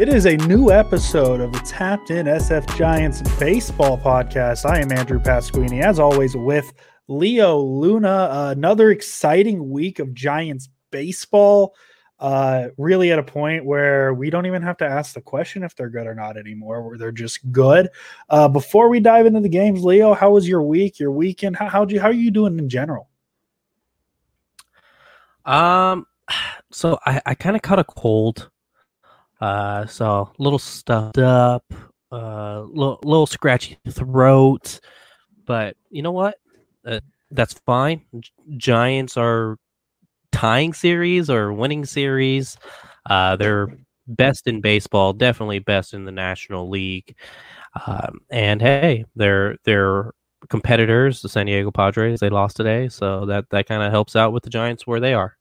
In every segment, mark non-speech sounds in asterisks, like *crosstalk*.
It is a new episode of the Tapped In SF Giants Baseball Podcast. I am Andrew Pasquini, as always, with Leo Luna. Uh, another exciting week of Giants baseball. Uh, really at a point where we don't even have to ask the question if they're good or not anymore, where they're just good. Uh, before we dive into the games, Leo, how was your week, your weekend? How how you how are you doing in general? Um, *sighs* so I I kind of caught a cold uh, so little stuffed up, uh, little, little scratchy throat, but you know what? Uh, that's fine. Giants are tying series or winning series. Uh, they're best in baseball, definitely best in the National League. Um, and hey, they're they're competitors, the San Diego Padres. They lost today, so that that kind of helps out with the Giants where they are.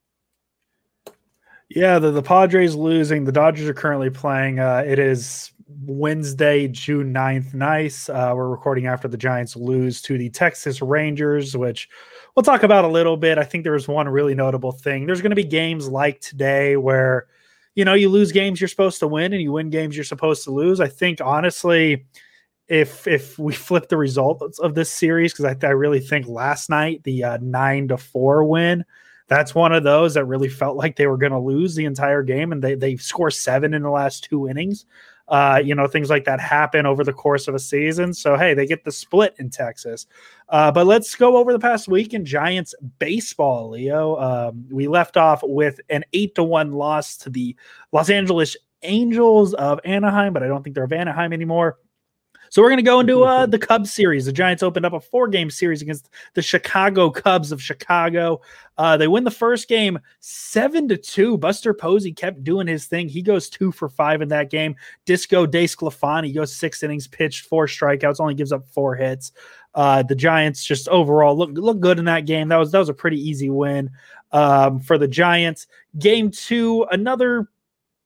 Yeah, the, the Padres losing. The Dodgers are currently playing. Uh, it is Wednesday, June 9th. Nice. Uh, we're recording after the Giants lose to the Texas Rangers, which we'll talk about a little bit. I think there was one really notable thing. There's going to be games like today where, you know, you lose games you're supposed to win and you win games you're supposed to lose. I think, honestly, if if we *laughs* flip the results of this series, because I, I, really think last night, the uh, nine to four win, that's one of those that really felt like they were going to lose the entire game, and they they score seven in the last two innings. Uh, you know, things like that happen over the course of a season. So hey, they get the split in Texas. Uh, but let's go over the past week in Giants baseball, Leo. Um, we left off with an eight to one loss to the Los Angeles Angels of Anaheim, but I don't think they're of Anaheim anymore. So we're going to go into uh, the Cubs series. The Giants opened up a four game series against the Chicago Cubs of Chicago. Uh, they win the first game seven to two. Buster Posey kept doing his thing. He goes two for five in that game. Disco DeSclafani goes six innings, pitched four strikeouts, only gives up four hits. Uh, the Giants just overall look look good in that game. That was that was a pretty easy win um, for the Giants. Game two, another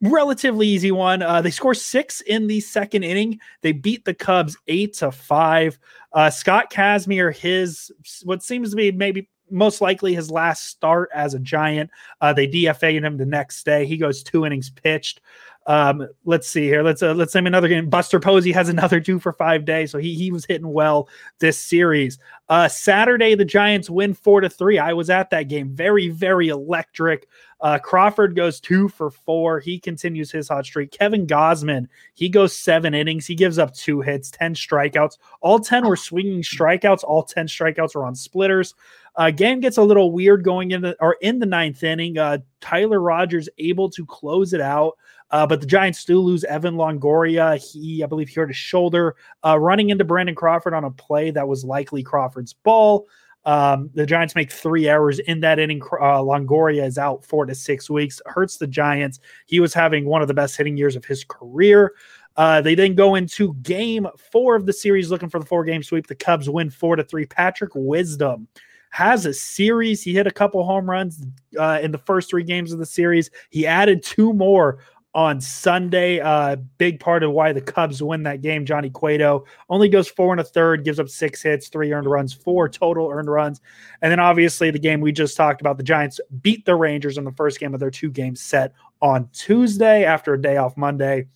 relatively easy one. Uh, they score six in the second inning. They beat the Cubs eight to five. Uh, Scott Kazmir, his what seems to be maybe most likely his last start as a Giant. Uh, they DFA'd him the next day. He goes two innings pitched. Um, let's see here. Let's uh, let's name another game. Buster Posey has another two for five days, so he he was hitting well this series. Uh, Saturday the Giants win four to three. I was at that game. Very very electric. Uh, Crawford goes two for four. He continues his hot streak. Kevin Gausman, he goes seven innings. He gives up two hits, ten strikeouts. All ten were swinging strikeouts. All ten strikeouts were on splitters. Uh, game gets a little weird going in the or in the ninth inning. Uh, Tyler Rogers able to close it out. Uh, but the Giants still lose Evan Longoria. He, I believe, he hurt his shoulder uh, running into Brandon Crawford on a play that was likely Crawford's ball. Um, the Giants make three errors in that inning. Uh, Longoria is out four to six weeks. Hurts the Giants. He was having one of the best hitting years of his career. Uh, they then go into game four of the series looking for the four game sweep. The Cubs win four to three. Patrick Wisdom has a series. He hit a couple home runs uh, in the first three games of the series. He added two more on Sunday. Uh, big part of why the Cubs win that game. Johnny Cueto only goes four and a third, gives up six hits, three earned runs, four total earned runs. And then obviously the game we just talked about, the Giants beat the Rangers in the first game of their two games set on Tuesday after a day off Monday.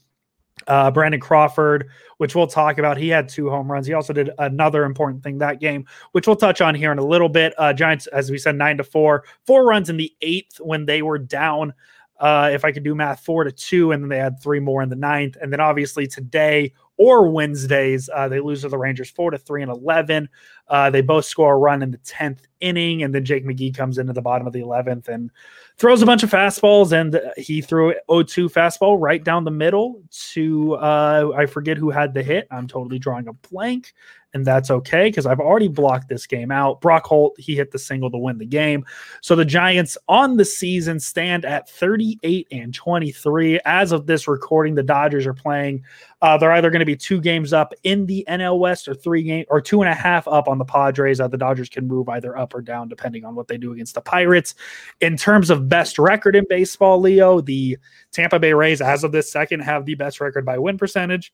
Uh, Brandon Crawford, which we'll talk about, he had two home runs. He also did another important thing that game, which we'll touch on here in a little bit. Uh, Giants, as we said, nine to four, four runs in the eighth when they were down uh, if I could do math, four to two, and then they had three more in the ninth. And then obviously today or Wednesdays, uh, they lose to the Rangers four to three and 11. Uh, they both score a run in the 10th inning, and then Jake McGee comes into the bottom of the 11th and throws a bunch of fastballs. And he threw 0 2 fastball right down the middle to, uh, I forget who had the hit. I'm totally drawing a blank and that's okay because I've already blocked this game out. Brock Holt, he hit the single to win the game. So the Giants on the season stand at 38 and 23. As of this recording, the Dodgers are playing. Uh, they're either going to be two games up in the NL West or three game or two and a half up on the Padres. Uh, the Dodgers can move either up or down depending on what they do against the Pirates. In terms of best record in baseball, Leo, the Tampa Bay Rays, as of this second, have the best record by win percentage.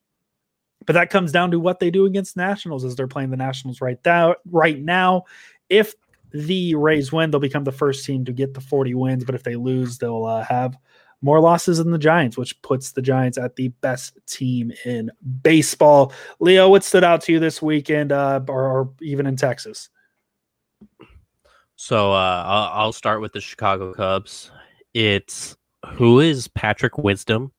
But that comes down to what they do against Nationals as they're playing the Nationals right now. Right now, if the Rays win, they'll become the first team to get the 40 wins. But if they lose, they'll uh, have more losses than the Giants, which puts the Giants at the best team in baseball. Leo, what stood out to you this weekend, uh, or, or even in Texas? So uh, I'll, I'll start with the Chicago Cubs. It's who is Patrick Wisdom,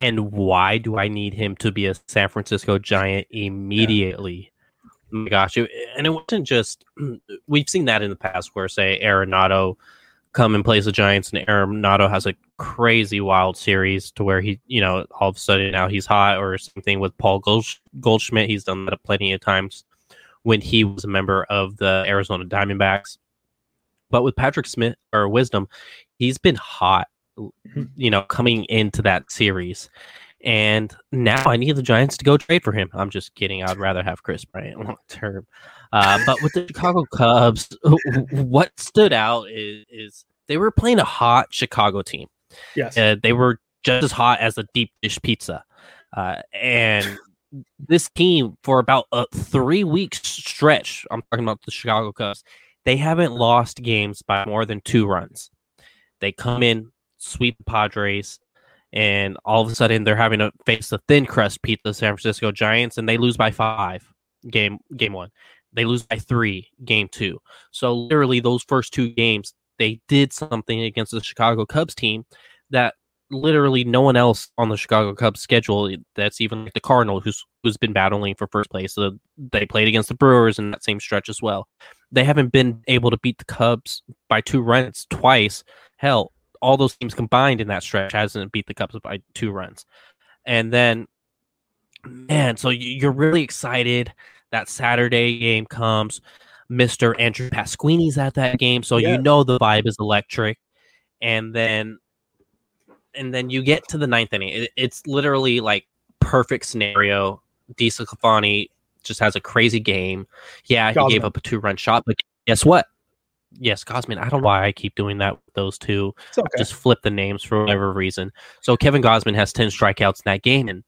and why do I need him to be a San Francisco Giant immediately? Yeah. Oh my gosh, it, and it wasn't just *clears throat* we've seen that in the past where say Arenado come and plays the Giants, and Arenado has a crazy wild series to where he, you know, all of a sudden now he's hot, or something with Paul Goldschmidt. He's done that plenty of times when he was a member of the Arizona Diamondbacks. But with Patrick Smith or Wisdom, he's been hot. You know, coming into that series. And now I need the Giants to go trade for him. I'm just kidding. I'd rather have Kris Bryant *laughs* long term. Uh, but with the Chicago Cubs, what stood out is, is, they were playing a hot Chicago team. Yes. Uh, they were just as hot as a deep dish pizza. Uh, and this team, for about a three week stretch, I'm talking about the Chicago Cubs, they haven't lost games by more than two runs. They come in, sweep Padres, and all of a sudden they're having to face the thin crust pizza San Francisco Giants, and they lose by five game game one. They lose by three game two. So literally those first two games, they did something against the Chicago Cubs team that literally no one else on the Chicago Cubs schedule that's even like the Cardinal who's who's been battling for first place. So they played against the Brewers in that same stretch as well. They haven't been able to beat the Cubs by two runs twice. Hell, all those teams combined in that stretch hasn't beat the Cubs by two runs. And then man, so you're really excited that Saturday game comes. Mr. Andrew Pasquini's at that game, so you know the vibe is electric. And then and then you get to the ninth inning. It, it's literally like perfect scenario. DeSclafani just has a crazy game. Yeah, he gave up a two run shot, but guess what? Yes, Gausman. I don't know why I keep doing that with those two. Okay. Just flip the names for whatever reason. So Kevin Gausman has 10 strikeouts in that game. And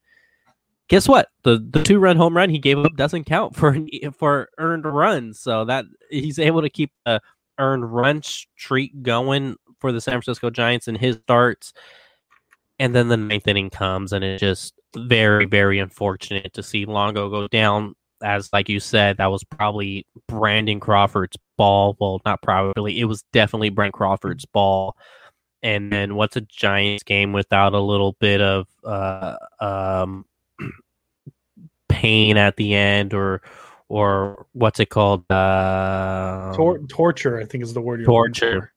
guess what? The the two run home run he gave up doesn't count for for earned runs. So that he's able to keep the earned run streak going for the San Francisco Giants in his starts. And then the ninth inning comes, and it's just very, very unfortunate to see Longo go down. As like you said, that was probably Brandon Crawford's ball. Well, not probably, it was definitely Brent Crawford's ball. And then what's a Giants game without a little bit of uh, um, *clears throat* pain at the end, or or what's it called? Uh, Tor- torture, I think is the word. You're torture.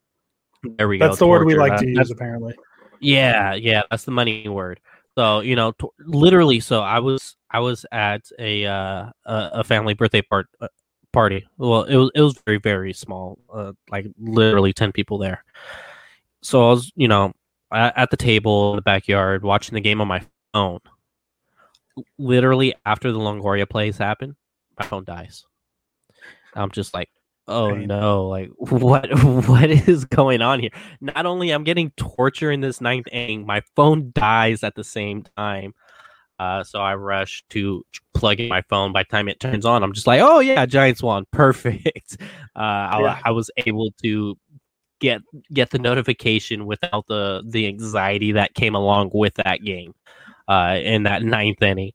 There we That's go. That's the torture. word we like to use, apparently. Yeah, yeah, that's the money word. So you know, t- literally. So I was I was at a uh, a, family birthday part uh, party. Well, it was it was very very small, uh, like literally ten people there. So I was you know at the table in the backyard watching the game on my phone. Literally after the Longoria plays happen, my phone dies. I'm just like, oh right. no like *laughs* what what is going on here? Not only i'm getting torture in this ninth inning my phone dies at the same time. Uh, so i rush to plug in my phone. By the time it turns on i'm just like oh yeah giants won. *laughs* Perfect. Uh, I, I was able to get get the notification without the the anxiety that came along with that game uh, in that ninth inning.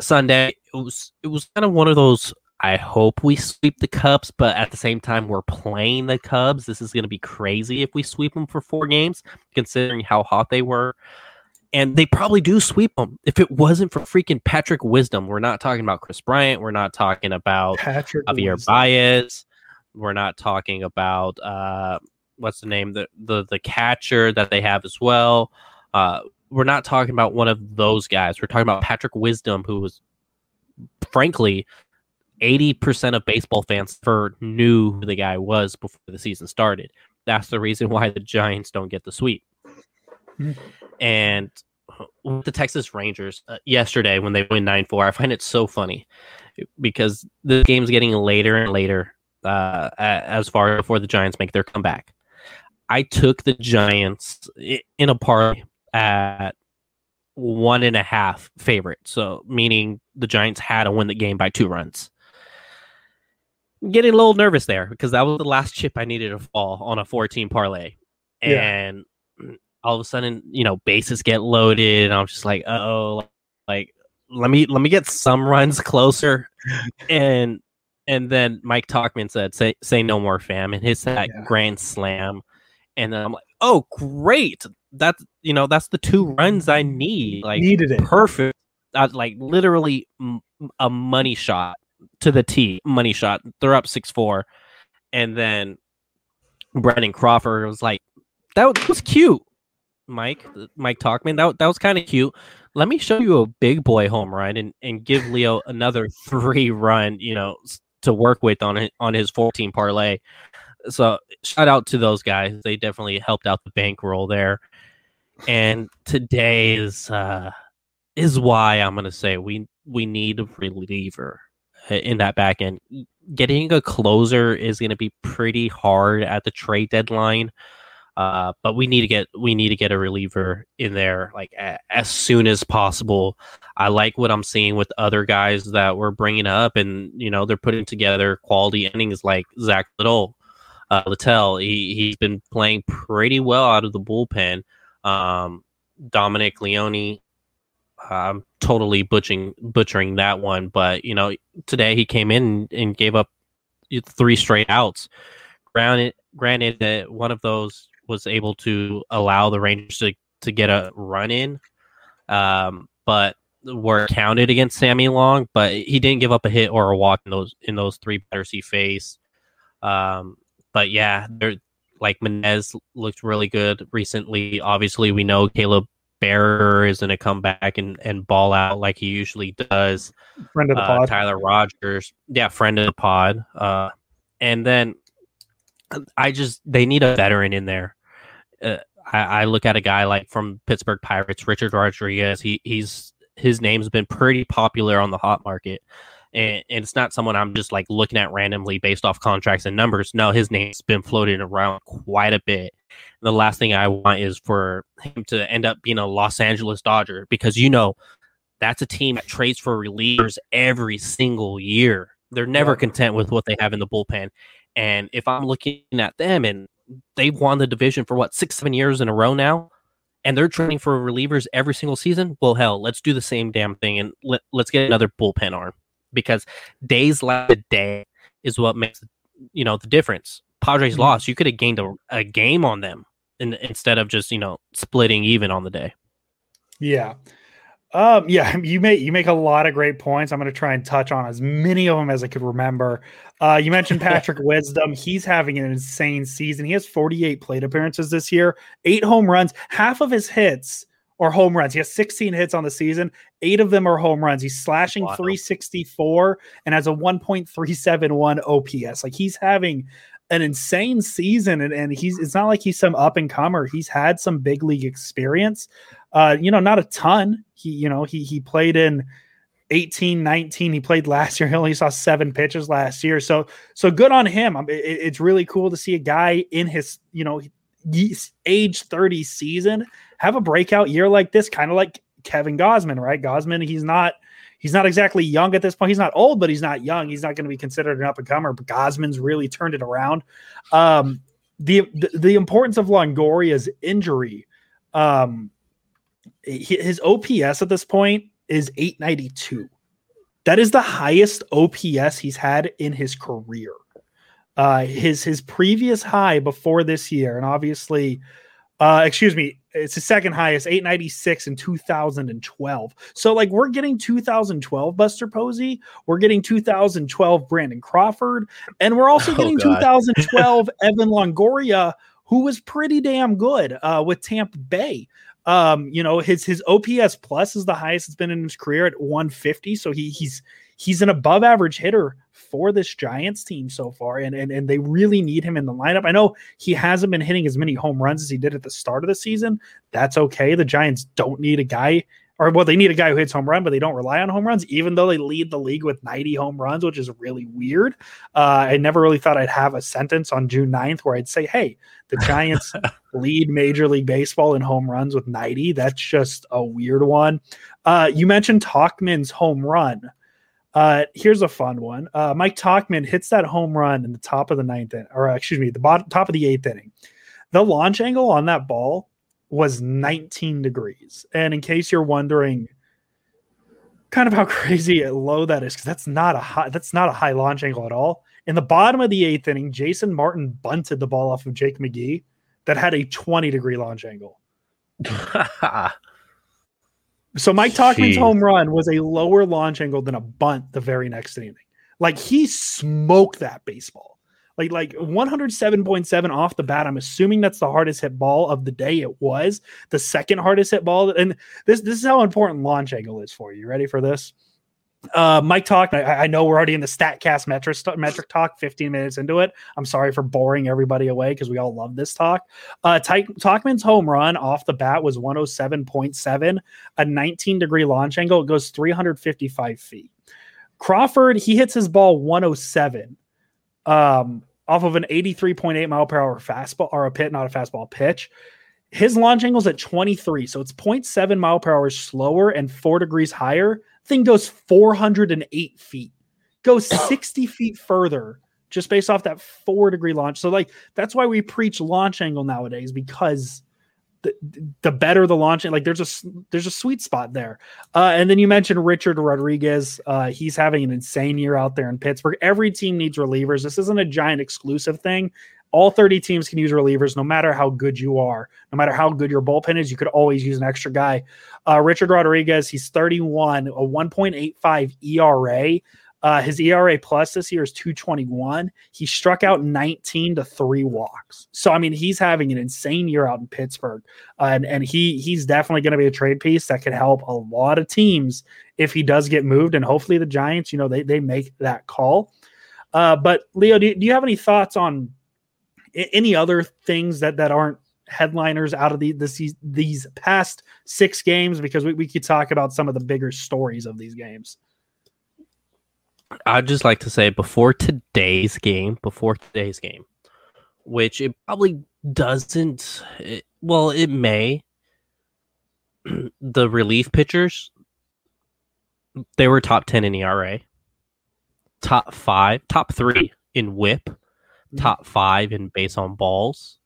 Sunday it was it was kind of one of those I hope we sweep the Cubs, but at the same time, we're playing the Cubs. This is going to be crazy if we sweep them for four games, considering how hot they were. And they probably do sweep them. If it wasn't for freaking Patrick Wisdom, we're not talking about Kris Bryant. We're not talking about Patrick Javier Wisdom. Baez. We're not talking about uh, what's the name the, the the catcher that they have as well. Uh, we're not talking about one of those guys. We're talking about Patrick Wisdom, who was frankly 80% of baseball fans for knew who the guy was before the season started. That's the reason why the Giants don't get the sweep. Mm-hmm. And with the Texas Rangers uh, yesterday when they win 9 4, I find it so funny because the game's getting later and later uh, as far before the Giants make their comeback. I took the Giants in a parlay at one and a half favorite. So, meaning the Giants had to win the game by two runs getting a little nervous there because that was the last chip I needed to fall on a 14 parlay. And yeah. all of a sudden, you know, bases get loaded, and I'm just like, oh, like let me let me get some runs closer, and and then Mike Tauchman said, "Say say no more, fam," and hits that yeah. grand slam, and then I'm like, "Oh, great! That's you know that's the two runs I need. Like needed it perfect. Uh, like literally m- a money shot to the T, money shot. They're up six four, and then Brandon Crawford was like, "That was cute." Mike, Mike Tauchman. that that was kind of cute. Let me show you a big boy home run and, and give Leo another *laughs* three run, you know, to work with on on his 14 parlay. So shout out to those guys. They definitely helped out the bankroll there. And today is uh is why I'm gonna say we we need a reliever in that back end. Getting a closer is gonna be pretty hard at the trade deadline. Uh, but we need to get we need to get a reliever in there like a, as soon as possible. I like what I'm seeing with other guys that we're bringing up, and you know they're putting together quality innings like Zach Little, uh, Littell. He he's been playing pretty well out of the bullpen. Um, Dominic Leone, I'm totally butchering butchering that one, but you know today he came in and gave up three straight outs. Granted, granted that one of those was able to allow the Rangers to, to get a run in, um, but were counted against Sammy Long. But he didn't give up a hit or a walk in those in those three batters he faced. Um, but yeah, there like Menez looked really good recently. Obviously, we know Caleb Baragar is going to come back and, and ball out like he usually does. Friend of the uh, pod. Tyler Rogers. Yeah, friend of the pod. Uh, and then I just, they need a veteran in there uh, I, I, look at a guy like from Pittsburgh Pirates, Richard Rodriguez. He he's his name's been pretty popular on the hot market. And, and, it's not someone I'm just like looking at randomly based off contracts and numbers. No, his name's been floating around quite a bit. The last thing I want is for him to end up being a Los Angeles Dodger because you know that's a team that trades for relievers every single year. They're never content with what they have in the bullpen. And if I'm looking at them and they've won the division for what six, seven years in a row now, and they're training for relievers every single season. Well, hell, let's do the same damn thing and let, let's get another bullpen arm because days like a day is what makes you know the difference. Padres mm-hmm. lost. You could have gained a, a game on them in, instead of just you know splitting even on the day. Yeah. Um, yeah, *laughs* you make you make a lot of great points. I'm going to try and touch on as many of them as I could remember. Uh, you mentioned *laughs* Patrick Wisdom. He's having an insane season. He has 48 plate appearances this year, eight home runs. Half of his hits are home runs. He has 16 hits on the season. Eight of them are home runs. He's slashing wow. 364 and has a 1.371 OPS. Like he's having an insane season and, and he's it's not like he's some up and comer he's had some big league experience. Uh you know not a ton. He you know he he played in 18 19 he played last year. He only saw seven pitches last year. So so good on him. It, it's really cool to see a guy in his you know age 30 season have a breakout year like this kind of like kevin gausman right? Gausman he's not he's not exactly young at this point. He's not old, but he's not young. He's not going to be considered an up and comer. But Gausman's really turned it around. Um, the, the, the importance of Longoria's injury, um, his OPS at this point is 892. That is the highest OPS he's had in his career. Uh, his his previous high before this year, and obviously, uh, excuse me, it's the second highest, 896 in 2012. So, like, we're getting 2012 Buster Posey, we're getting 2012 Brandon Crawford, and we're also *laughs* oh, getting 2012 *laughs* Evan Longoria, who was pretty damn good uh, with Tampa Bay. Um, you know, his his OPS plus is the highest it's been in his career at 150. So he he's he's an above average hitter for this Giants team so far, and, and and they really need him in the lineup. I know he hasn't been hitting as many home runs as he did at the start of the season. That's okay. The Giants don't need a guy, or well, they need a guy who hits home run, but they don't rely on home runs, even though they lead the league with 90 home runs, which is really weird. Uh, I never really thought I'd have a sentence on June 9th where I'd say, hey, the Giants *laughs* lead Major League Baseball in home runs with 90. That's just a weird one. Uh, you mentioned Tauchman's home run. Uh, here's a fun one. Uh, Mike Tauchman hits that home run in the top of the ninth inning, or excuse me, the bottom top of the eighth inning. The launch angle on that ball was 19 degrees. And in case you're wondering kind of how *laughs* crazy low that is, because that's not a high, that's not a high launch angle at all. In the bottom of the eighth inning, Jason Martin bunted the ball off of Jake McGee that had a 20 degree launch angle. *laughs* so Mike Tauchman's home run was a lower launch angle than a bunt the very next inning. Like he smoked that baseball. Like like 107.7 off the bat. I'm assuming that's the hardest hit ball of the day. It was the second hardest hit ball. And this this is how important launch angle is for you. Ready for this? Uh, Mike talk. I, I, know we're already in the Statcast metric metric talk. 15 minutes into it. I'm sorry for boring everybody away because we all love this talk. Uh, Ty- Tauchman's home run off the bat was 107.7, a 19 degree launch angle. It goes 355 feet. Crawford he hits his ball 107, um, off of an 83.8 mile per hour fastball or a pit, not a fastball pitch. His launch angle is at 23, so it's 0.7 mile per hour slower and four degrees higher Thing goes 408 feet, goes *coughs* 60 feet further just based off that four degree launch. So, like, that's why we preach launch angle nowadays because the, the better the launch, like, there's a there's a sweet spot there. Uh, and then you mentioned Richard Rodriguez. Uh, he's having an insane year out there in Pittsburgh. Every team needs relievers. This isn't a giant exclusive thing all 30 teams can use relievers no matter how good you are no matter how good your bullpen is you could always use an extra guy uh, richard rodriguez he's 31 a 1.85 era uh, his ERA plus this year is 221. He struck out 19 to three walks. So I mean, he's having an insane year out in Pittsburgh, uh, and and he he's definitely going to be a trade piece that could help a lot of teams if he does get moved. And hopefully the Giants, you know, they they make that call. Uh, but Leo, do, do you have any thoughts on any other things that that aren't headliners out of the this, these past six games? Because we, we could talk about some of the bigger stories of these games. I'd just like to say before today's game before today's game which it probably doesn't it, well it may *clears throat* the relief pitchers they were top 10 in era top five top three in whip Mm-hmm. top five in base on balls,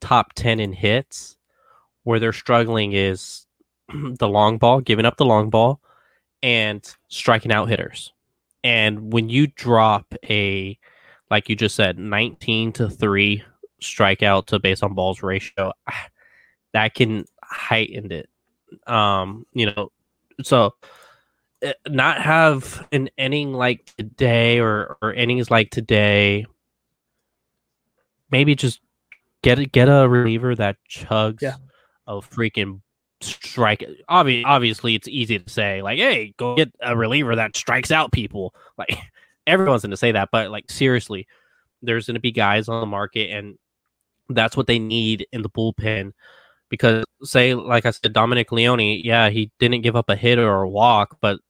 top 10 in hits. Where they're struggling is *clears throat* the long ball, giving up the long ball, and striking out hitters. And when you drop a, like you just said, 19 to 3 strikeout to base on balls ratio, that can heighten it. Um, you know, so eh, not have an inning like today or, or innings like today maybe just get a, get a reliever that chugs yeah. a freaking strike. Obviously, obviously, it's easy to say like, "Hey, go get a reliever that strikes out people." *laughs* Like everyone's going to say that, but like seriously, there's going to be guys on the market, and that's what they need in the bullpen. Because say, like I said, Dominic Leone, yeah, he didn't give up a hit or a walk, but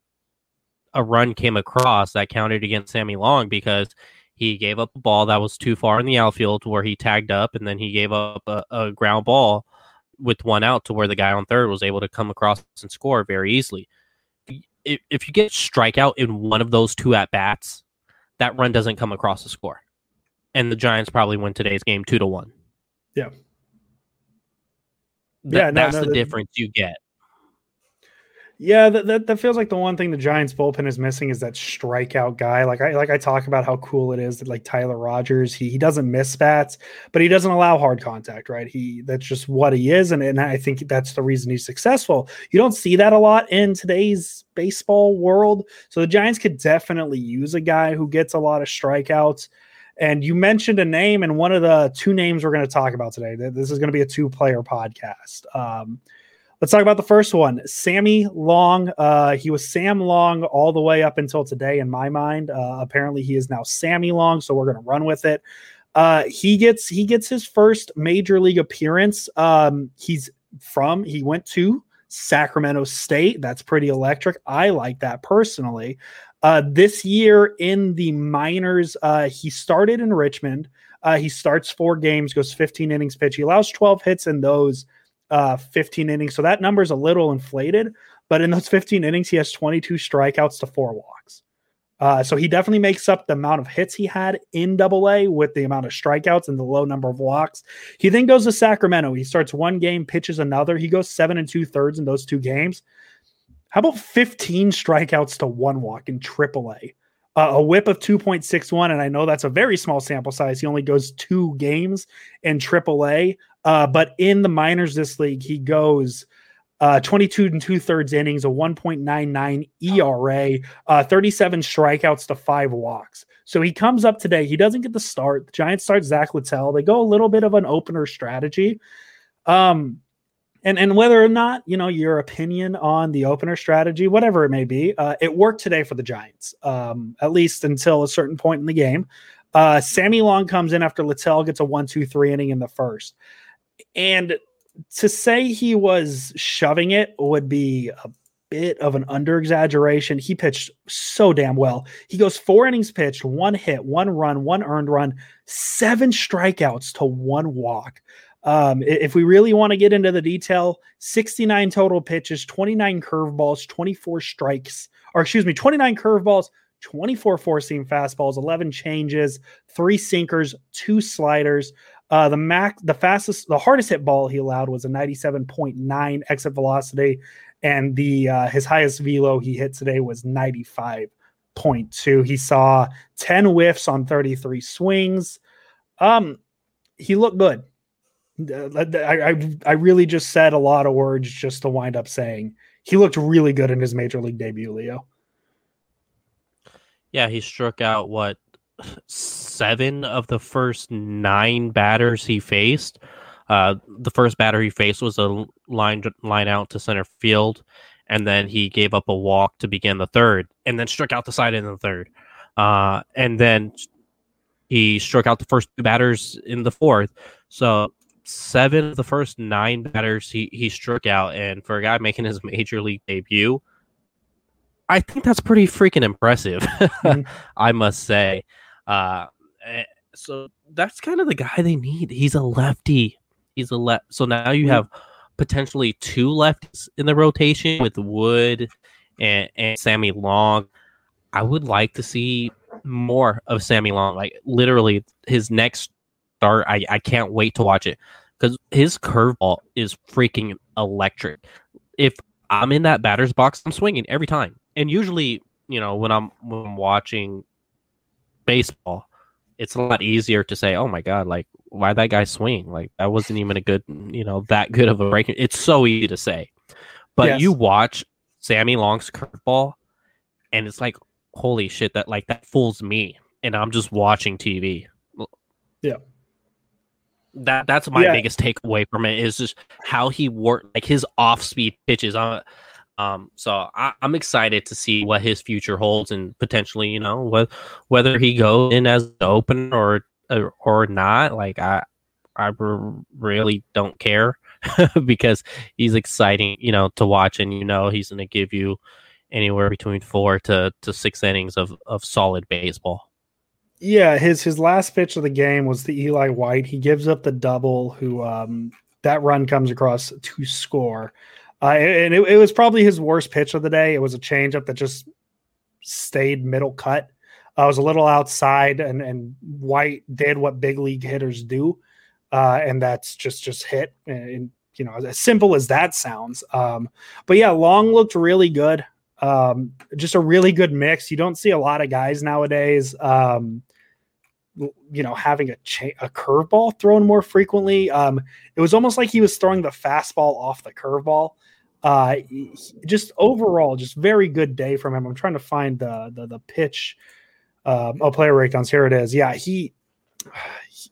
a run came across that counted against Sammy Long because he gave up a ball that was too far in the outfield to where he tagged up, and then he gave up a, a ground ball with one out to where the guy on third was able to come across and score very easily. If, if you get strikeout in one of those two at bats, that run doesn't come across the score, and the Giants probably win today's game two to one. Yeah. Th- yeah, no, that's no, the difference you get. Yeah, that, that, that feels like the one thing the Giants bullpen is missing is that strikeout guy. Like I like I talk about how cool it is that like Tyler Rogers, he he doesn't miss bats, but he doesn't allow hard contact, right? He that's just what he is, and, and I think that's the reason he's successful. You don't see that a lot in today's baseball world. So the Giants could definitely use a guy who gets a lot of strikeouts. And you mentioned a name, and one of the two names we're going to talk about today. This is going to be a two-player podcast. Um, Let's talk about the first one. Sammy Long. Uh, he was Sam Long all the way up until today, in my mind. Uh, apparently, he is now Sammy Long, so we're going to run with it. Uh, he gets he gets his first major league appearance. Um, he's from he went to Sacramento State. That's pretty electric. I like that personally. Uh, this year in the minors, uh, he started in Richmond. Uh, he starts four games, goes 15 innings pitch. He allows 12 hits in those uh, 15 innings. So that number is a little inflated, but in those 15 innings, he has 22 strikeouts to four walks. Uh, so he definitely makes up the amount of hits he had in double A with the amount of strikeouts and the low number of walks. He then goes to Sacramento. He starts one game, pitches another. He goes seven and two thirds in those two games. How about 15 strikeouts to one walk in triple A? Uh, a whip of 2.61. And I know that's a very small sample size. He only goes two games in triple A. Uh, but in the minors this league, he goes uh, 22 and two thirds innings, a 1.99 ERA, uh, 37 strikeouts to five walks. So he comes up today. He doesn't get the start. The Giants start Zach Littell. They go a little bit of an opener strategy. Um, and and whether or not you know your opinion on the opener strategy, whatever it may be, uh, it worked today for the Giants, um, at least until a certain point in the game. Uh, Sammy Long comes in after Littell gets a one, two, three inning in the first, and to say he was shoving it would be a bit of an under exaggeration. He pitched so damn well. He goes four innings pitched, one hit, one run, one earned run, seven strikeouts to one walk. Um, if we really want to get into the detail, 69 total pitches, 29 curveballs, 24 strikes, or excuse me, 29 curveballs, 24 four seam fastballs, 11 changes, three sinkers, two sliders. Uh, the max, the fastest, the hardest hit ball he allowed was a 97.9 exit velocity, and the uh, his highest velo he hit today was 95.2. He saw 10 whiffs on 33 swings. Um, he looked good. I, I I really just said a lot of words just to wind up saying he looked really good in his major league debut, Leo. Yeah, he struck out what seven of the first nine batters he faced. Uh, the first batter he faced was a line line out to center field, and then he gave up a walk to begin the third, and then struck out the side in the third, uh, and then he struck out the first two batters in the fourth. So seven of the first nine batters he he struck out, and for a guy making his major league debut, I think that's pretty freaking impressive. mm-hmm. *laughs* I must say. Uh, eh, so that's kind of the guy they need. He's a lefty. He's a left. So now you mm-hmm. have potentially two lefties in the rotation with Wood and, and Sammy Long. I would like to see more of Sammy Long. Like literally his next start, I, I can't wait to watch it because his curveball is freaking electric. If I'm in that batter's box, I'm swinging every time. And usually, you know, when I'm when I'm watching baseball, it's a lot easier to say, "Oh my god, like why that guy swing? Like that wasn't even a good, you know, that good of a break." It's so easy to say, but yes. you watch Sammy Long's curveball, and it's like, holy shit, that like that fools me, and I'm just watching TV. Yeah, that that's my yeah. biggest takeaway from it is just how he worked, like his off speed pitches. Uh, um, so I, am excited to see what his future holds and potentially, you know, wh- whether he goes in as open or or, or not. Like I, I really don't care *laughs* because he's exciting, you know, to watch, and you know he's going to give you anywhere between four to to six innings of of solid baseball. Yeah, his his last pitch of the game was the Eli White. He gives up the double. Who um, that run comes across to score. Uh, and it, it, was probably his worst pitch of the day. It was a changeup that just stayed middle cut. I was a little outside, and and White did what big league hitters do, uh, and that's just just hit. And, and, you know, as simple as that sounds. Um, but yeah, Long looked really good. Um, just a really good mix. You don't see a lot of guys nowadays. Um, you know, having a cha- a curveball thrown more frequently. Um, it was almost like he was throwing the fastball off the curveball. Uh, just overall, just very good day from him. I'm trying to find the the, the pitch. Uh, oh, player breakdowns. Here it is. Yeah, he, *sighs* he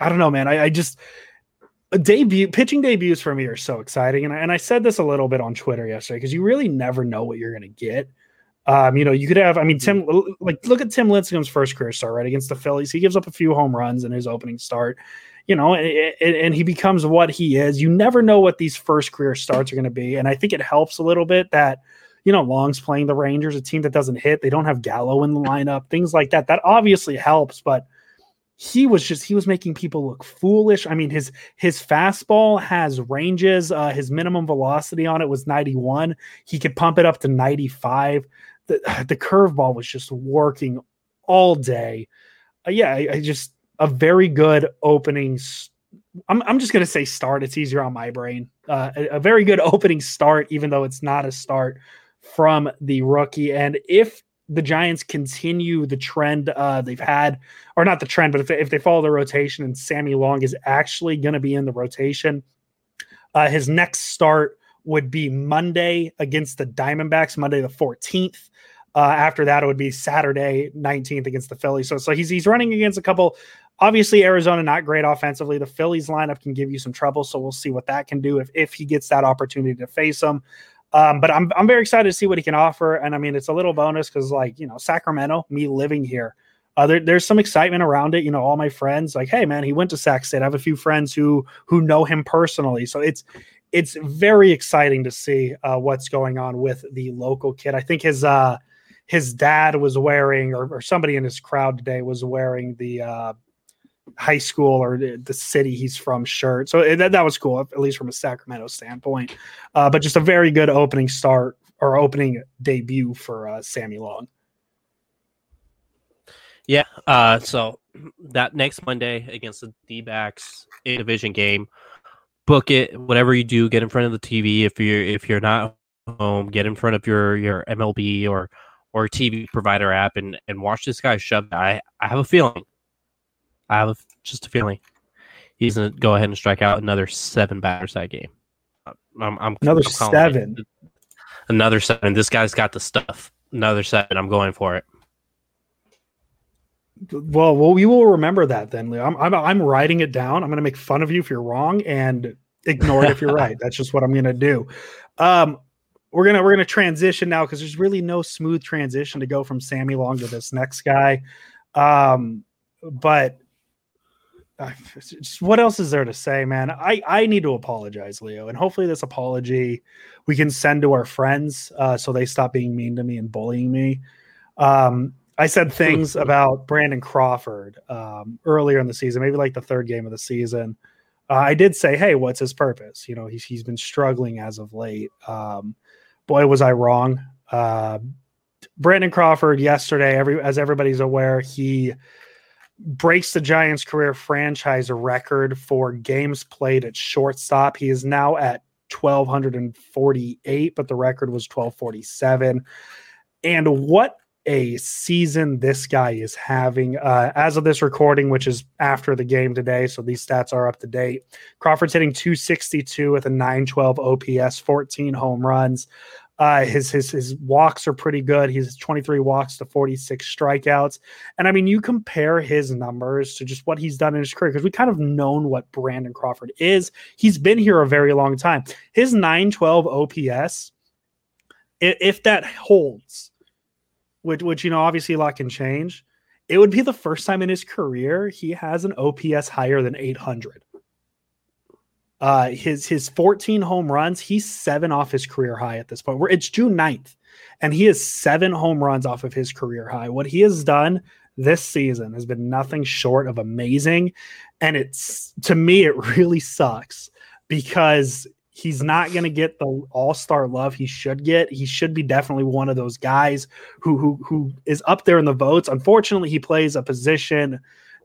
I don't know, man. I, I just debut pitching debuts for me are so exciting, and I, and I said this a little bit on Twitter yesterday because you really never know what you're going to get. Um, you know, you could have, I mean, Tim, like, look at Tim Lincecum's first career start, right? Against the Phillies. He gives up a few home runs in his opening start, you know, and, and he becomes what he is. You never know what these first career starts are going to be. And I think it helps a little bit that, you know, Long's playing the Rangers, a team that doesn't hit. They don't have Gallo in the *laughs* lineup, things like that. That obviously helps, but he was just he was making people look foolish. I mean, his his fastball has ranges. Uh, his minimum velocity on it was 91. He could pump it up to 95 the *sighs* the curveball was just working all day. Uh, yeah, I, I, just a very good opening. I'm I'm just gonna say start. It's easier on my brain. Uh, a, a very good *laughs* opening start, even though it's not a start from the rookie. And if the Giants continue the trend uh, they've had, or not the trend, but if they, if they follow the rotation and Sammy Long is actually going to be in the rotation, uh, his next start would be Monday against the Diamondbacks, Monday the 14th. Uh, after that, it would be Saturday 19th against the Phillies. So, so he's he's running against a couple. Obviously, Arizona not great offensively. The Phillies lineup can give you some trouble, so we'll see what that can do if if he gets that opportunity to face them. Um, but I'm I'm very excited to see what he can offer. And I mean, it's a little bonus because like you know Sacramento, me living here, uh, there, there's some excitement around it. You know, all my friends like, hey man, he went to Sac State. I have a few friends who who know him personally, so it's it's very exciting to see uh, what's going on with the local kid. I think his uh his dad was wearing, or, or somebody in his crowd today was wearing the uh, high school or the city he's from shirt. So that, that was cool, at least from a Sacramento standpoint. Uh, but just a very good opening start or opening debut for uh, Sammy Long. Yeah. Uh, so that next Monday against the D backs a division game, book it. Whatever you do, get in front of the TV. If you're if you're not home, get in front of your your MLB or or TV provider app and and watch this guy shove. I I have a feeling I have just a feeling he's going to go ahead and strike out another seven batters that game. I'm, I'm another I'm seven. It. Another seven. This guy's got the stuff. Another seven. I'm going for it. Well, well, we will remember that then, Leo. I'm, I'm, I'm writing it down. I'm going to make fun of you if you're wrong and ignore it if you're *laughs* right. That's just what I'm going to do. Um, we're gonna we're gonna transition now because there's really no smooth transition to go from Sammy Long to this next guy. Um, but what else is there to say, man? I I need to apologize, Leo, and hopefully this apology we can send to our friends uh, so they stop being mean to me and bullying me. Um, I said *laughs* things about Brandon Crawford um, earlier in the season, maybe like the third game of the season. Uh, I did say, "Hey, what's his purpose?" You know, he's he's been struggling as of late. Um, boy, was I wrong. Uh, Brandon Crawford yesterday, every as everybody's aware, he breaks the Giants' career franchise record for games played at shortstop. He is now at 1248, but the record was 1247. And what a season this guy is having. Uh, as of this recording, which is after the game today, so these stats are up to date. Crawford's hitting 262 with a 912 OPS, 14 home runs. Uh, his his his walks are pretty good. He's 23 walks to 46 strikeouts. And I mean, you compare his numbers to just what he's done in his career because we kind of known what Brandon Crawford is. He's been here a very long time. His 912 OPS, if, that holds, which which you know obviously a lot can change, it would be the first time in his career he has an OPS higher than 800. Uh, his his 14 home runs, he's seven off his career high at this point. Where it's June 9th, and he has seven home runs off of his career high. What he has done this season has been nothing short of amazing. And it's to me, it really sucks because he's not going to get the all-star love he should get. He should be definitely one of those guys who who who is up there in the votes. Unfortunately, he plays a position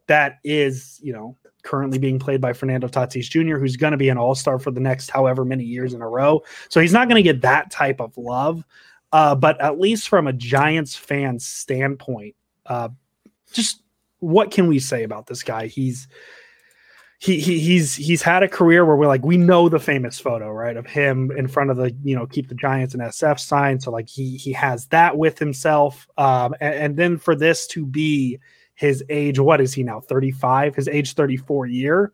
that is, you know, currently being played by Fernando Tatis Jr., who's going to be an all star for the next however many years in a row. So he's not going to get that type of love. Uh, but at least from a Giants fan standpoint, uh, just what can we say about this guy? He's he, he he's he's had a career where we're like we know the famous photo right of him in front of the you know keep the Giants and SF sign so like he he has that with himself um and, and then for this to be his age, what is he now? 35, his age 34 year.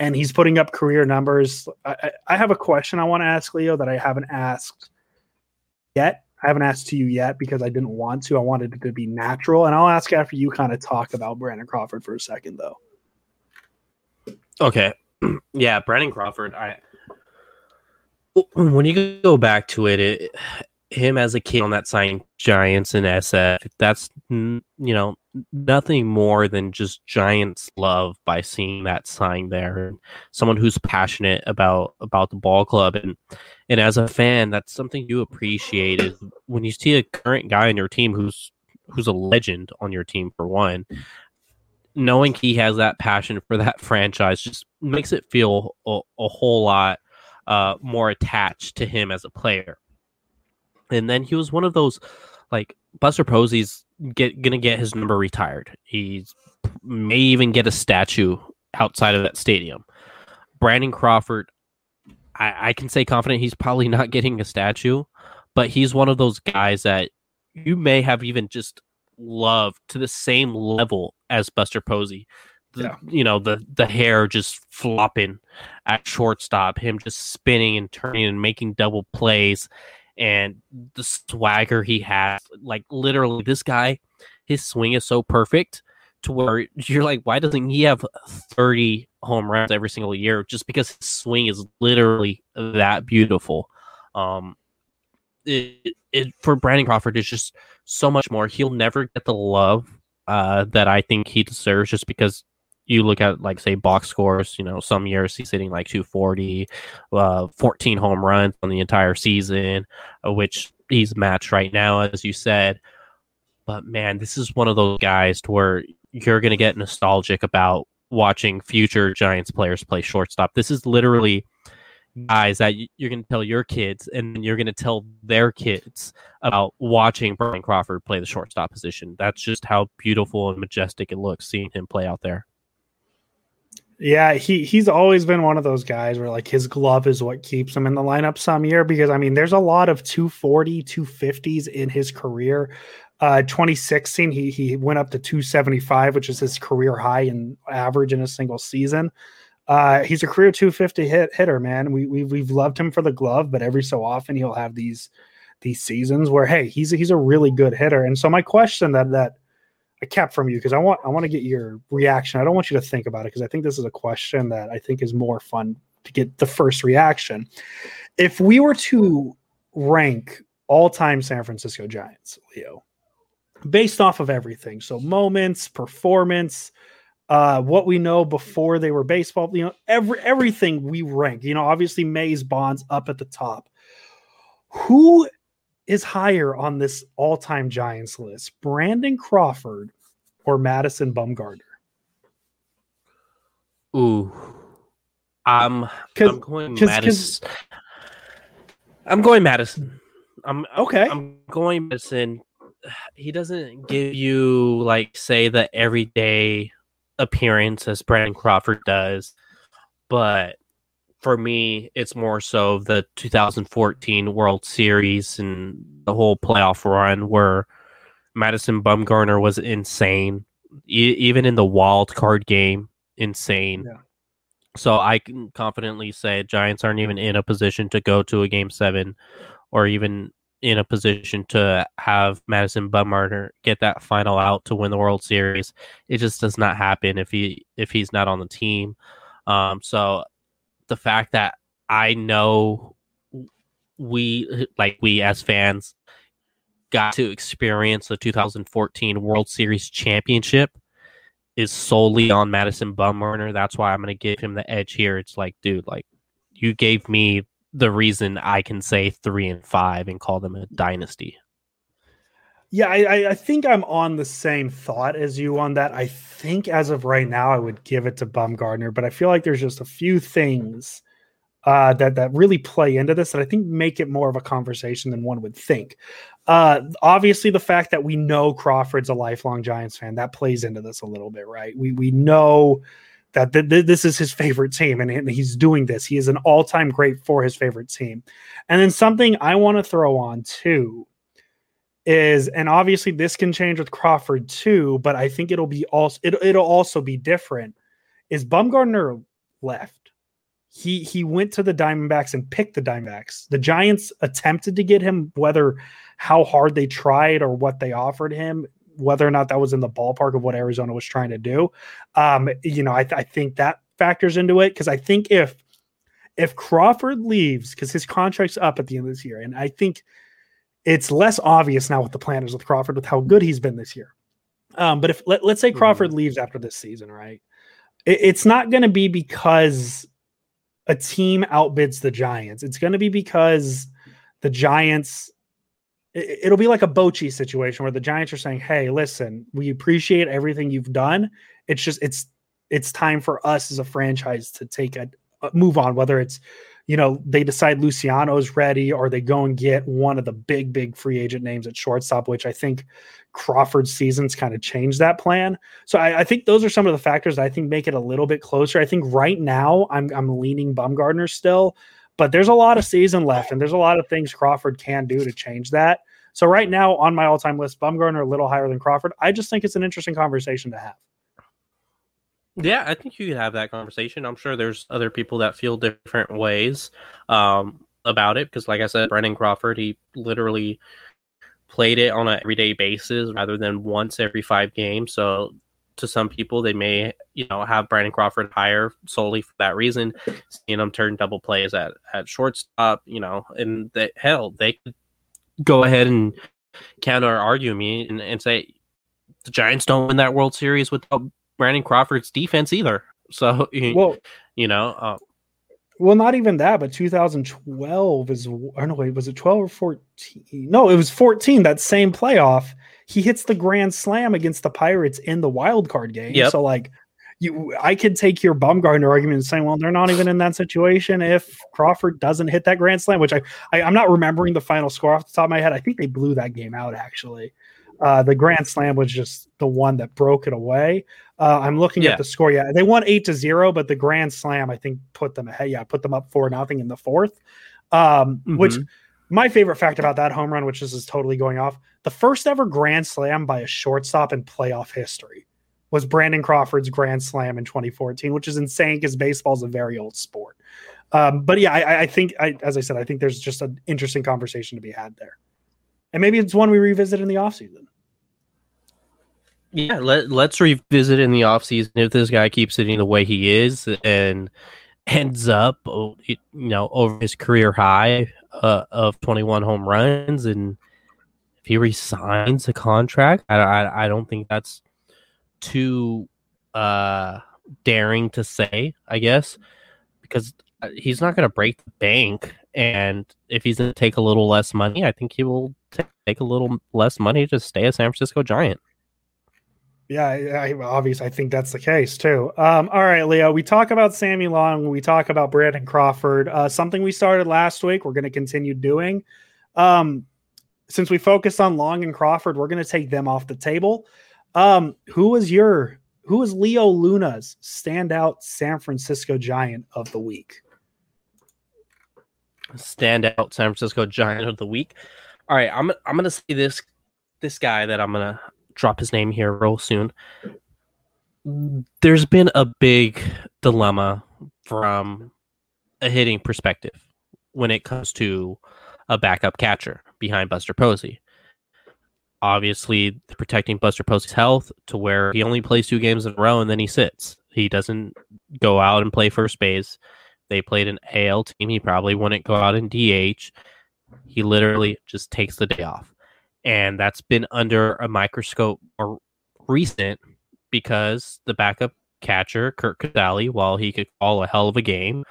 And he's putting up career numbers. I, I have a question I want to ask Leo that I haven't asked yet. I haven't asked to you yet because I didn't want to. I wanted it to be natural. And I'll ask after you kind of talk about Brandon Crawford for a second, though. Okay. *clears throat* Yeah, Brandon Crawford. I when you go back to it, it him as a kid on that sign, Giants and SF, that's you know nothing more than just Giants love by seeing that sign there. Someone who's passionate about about the ball club, and and as a fan, that's something you appreciate is when you see a current guy on your team who's who's a legend on your team for one. Knowing he has that passion for that *laughs* franchise just makes it feel a, a whole lot uh, more attached to him as a player and then he was one of those like Buster Posey's get gonna get his number retired. He's may even get a statue outside of that stadium. Brandon Crawford, I, I can say confident he's probably not getting a statue, but he's one of those guys that you may have even just loved to the same level as Buster Posey. The, yeah. You know, the the hair just flopping at shortstop, him just spinning and turning and making double plays and the swagger he has. Like literally, this guy, his swing is so perfect to where you're like, why doesn't he have 30 home runs every single year? Just because his swing is literally that beautiful. Um, it, it for Brandon Crawford is just so much more. He'll never get the love uh, that I think he deserves, just because you look at like say box scores you know some years he's hitting like 240 uh, 14 home runs on the entire season uh, which he's matched right now as you said but man this is one of those guys to where you're going to get nostalgic about watching future giants players play shortstop this is literally guys that you're going to tell your kids and you're going to tell their kids about watching Brian Crawford play the shortstop position. That's just how beautiful and majestic it looks seeing him play out there. Yeah, he he's always been one of those guys where like his glove is what keeps him in the lineup some year because I mean there's a lot of 240, 250s in his career. Uh 2016 he he went up to 275, which is his career high in average in a single season. Uh he's a career 250 hit hitter, man. We we we've loved him for the glove, but every so often he'll have these these seasons where hey, he's he's a really good hitter. And so my question that that I kept from you because I want I want to get your reaction. I don't want you to think about it because I think this is a question that I think is more fun to get the first reaction. If we were to rank all-time San Francisco Giants, Leo, based off of everything, so moments, performance, uh, what we know before they were baseball, you know, every everything we rank. You know, obviously Mays Bonds up at the top. Who is higher on this all-time Giants list, Brandon Crawford or Madison Bumgarner? Ooh, um, I'm going cause, Madison. Cause... I'm going Madison. I'm okay. I'm going Madison. He doesn't give you like say the everyday appearance as Brandon Crawford does, but for me, it's more so the 2014 World Series and the whole playoff run where Madison Bumgarner was insane, e- even in the wild card game, insane. Yeah. So I can confidently say Giants aren't even in a position to go to a game seven, or even in a position to have Madison Bumgarner get that final out to win the World Series. It just does not happen if he if he's not on the team. Um, so the fact that I know we like we as fans got to experience the 2014 World Series championship is solely on Madison Bumgarner. That's why I'm going to give him the edge here. It's like, dude, like you gave me the reason I can say three and five and call them a dynasty. Yeah, I, I think I'm on the same thought as you on that. I think as of right now, I would give it to Bumgarner, but I feel like there's just a few things uh, that that really play into this that I think make it more of a conversation than one would think. Uh, obviously, the fact that we know Crawford's a lifelong Giants fan that plays into this a little bit, right? We we know that th- th- this is his favorite team and, and he's doing this. He is an all time great for his favorite team. And then something I want to throw on too is and obviously this can change with Crawford too, but I think it'll be also it, it'll also be different. Is Bumgarner left? He he went to the Diamondbacks and picked the Diamondbacks. The Giants attempted to get him, whether how hard they tried or what they offered him, whether or not that was in the ballpark of what Arizona was trying to do. Um, you know, I, th- I think that factors into it because I think if if Crawford leaves because his contract's up at the end of this year, and I think it's less obvious now what the plan is with Crawford with how good he's been this year. Um, but if let, us say Crawford mm-hmm. leaves after this season, right? It, it's not going to be because a team outbids the Giants. It's going to be because the Giants. It, it'll be like a Bochy situation where the Giants are saying, "Hey, listen, we appreciate everything you've done. It's just it's it's time for us as a franchise to take a, a move on. Whether it's you know, they decide Luciano's ready or they go and get one of the big, big free agent names at shortstop, which I think Crawford's seasons kind of changed that plan. So I, I, think those are some of the factors that I think make it a little bit closer. I think right now I'm I'm leaning Bumgarner still, but there's a lot of season left and there's a lot of things Crawford can do to change that. So right now on my all-time list, Bumgarner a little higher than Crawford. I just think it's an interesting conversation to have. Yeah, I think you could have that conversation. I'm sure there's other people that feel different ways um, about it because, like I said, Brandon Crawford, he literally played it on an everyday basis rather than once every five games. So, to some people, they may, you know, have Brandon Crawford higher solely for that reason. Seeing him turn double plays at at shortstop, you know, and that hell, they could go ahead and counter argue me and, and say the Giants don't win that World Series without Brandon Crawford's defense either. So, *laughs* well, you know, uh, well, not even that, but 2012 is, I don't know, wait, was it 12 or 14? No, it was 14. That same playoff, he hits the grand slam against the Pirates in the wild card game. Yep. So, like, you, I could take your Bumgarner argument and saying, well, they're not even in that situation if Crawford doesn't hit that grand slam, which I, I am not remembering the final score off the top of my head. I think they blew that game out actually. Uh, the grand slam was just the one that broke it away. Uh, I'm looking yeah. at the score. Yeah, they won eight to zero, but the grand slam I think put them ahead. Yeah, put them up four nothing in the fourth. Um, mm-hmm. Which my favorite fact about that home run, which this is totally going off, the first ever grand slam by a shortstop in playoff history was Brandon Crawford's grand slam in 2014, which is insane because baseball is a very old sport. Um, but yeah, I, I think, I, as I said, I think there's just an interesting conversation to be had there, and maybe it's one we revisit in the offseason. Yeah, let, let's revisit in the offseason if this guy keeps hitting the way he is and ends up, oh, you know, over his career high uh, of 21 home runs. And if he resigns a contract, I, I, I don't think that's too uh, daring to say, I guess, because uh, he's not going to break the bank. And if he's going to take a little less money, I think he will take a little less money to stay a San Francisco Giant. Yeah, I, obviously, I think that's the case too. Um, all right, Leo, we talk about Sammy Long, we talk about Brandon Crawford. Uh, something we started last week, we're going to continue doing. Um, since we focused on Long and Crawford, we're going to take them off the table. Um, who was your, who was Leo Luna's standout San Francisco Giant of the week? Standout San Francisco Giant of the week. All right, I'm I'm to see this this guy that I'm to drop his name here real soon. There's been a big dilemma from a hitting perspective when it comes to a backup catcher behind Buster Posey. Obviously, protecting Buster Posey's health to where he only plays two games in a row and then he sits. He doesn't go out and play first base. They played an AL team. He probably wouldn't go out in DH. He literally just takes the day off and that's been under a microscope or recent because the backup catcher Curt Casali, while he could call a hell of a game,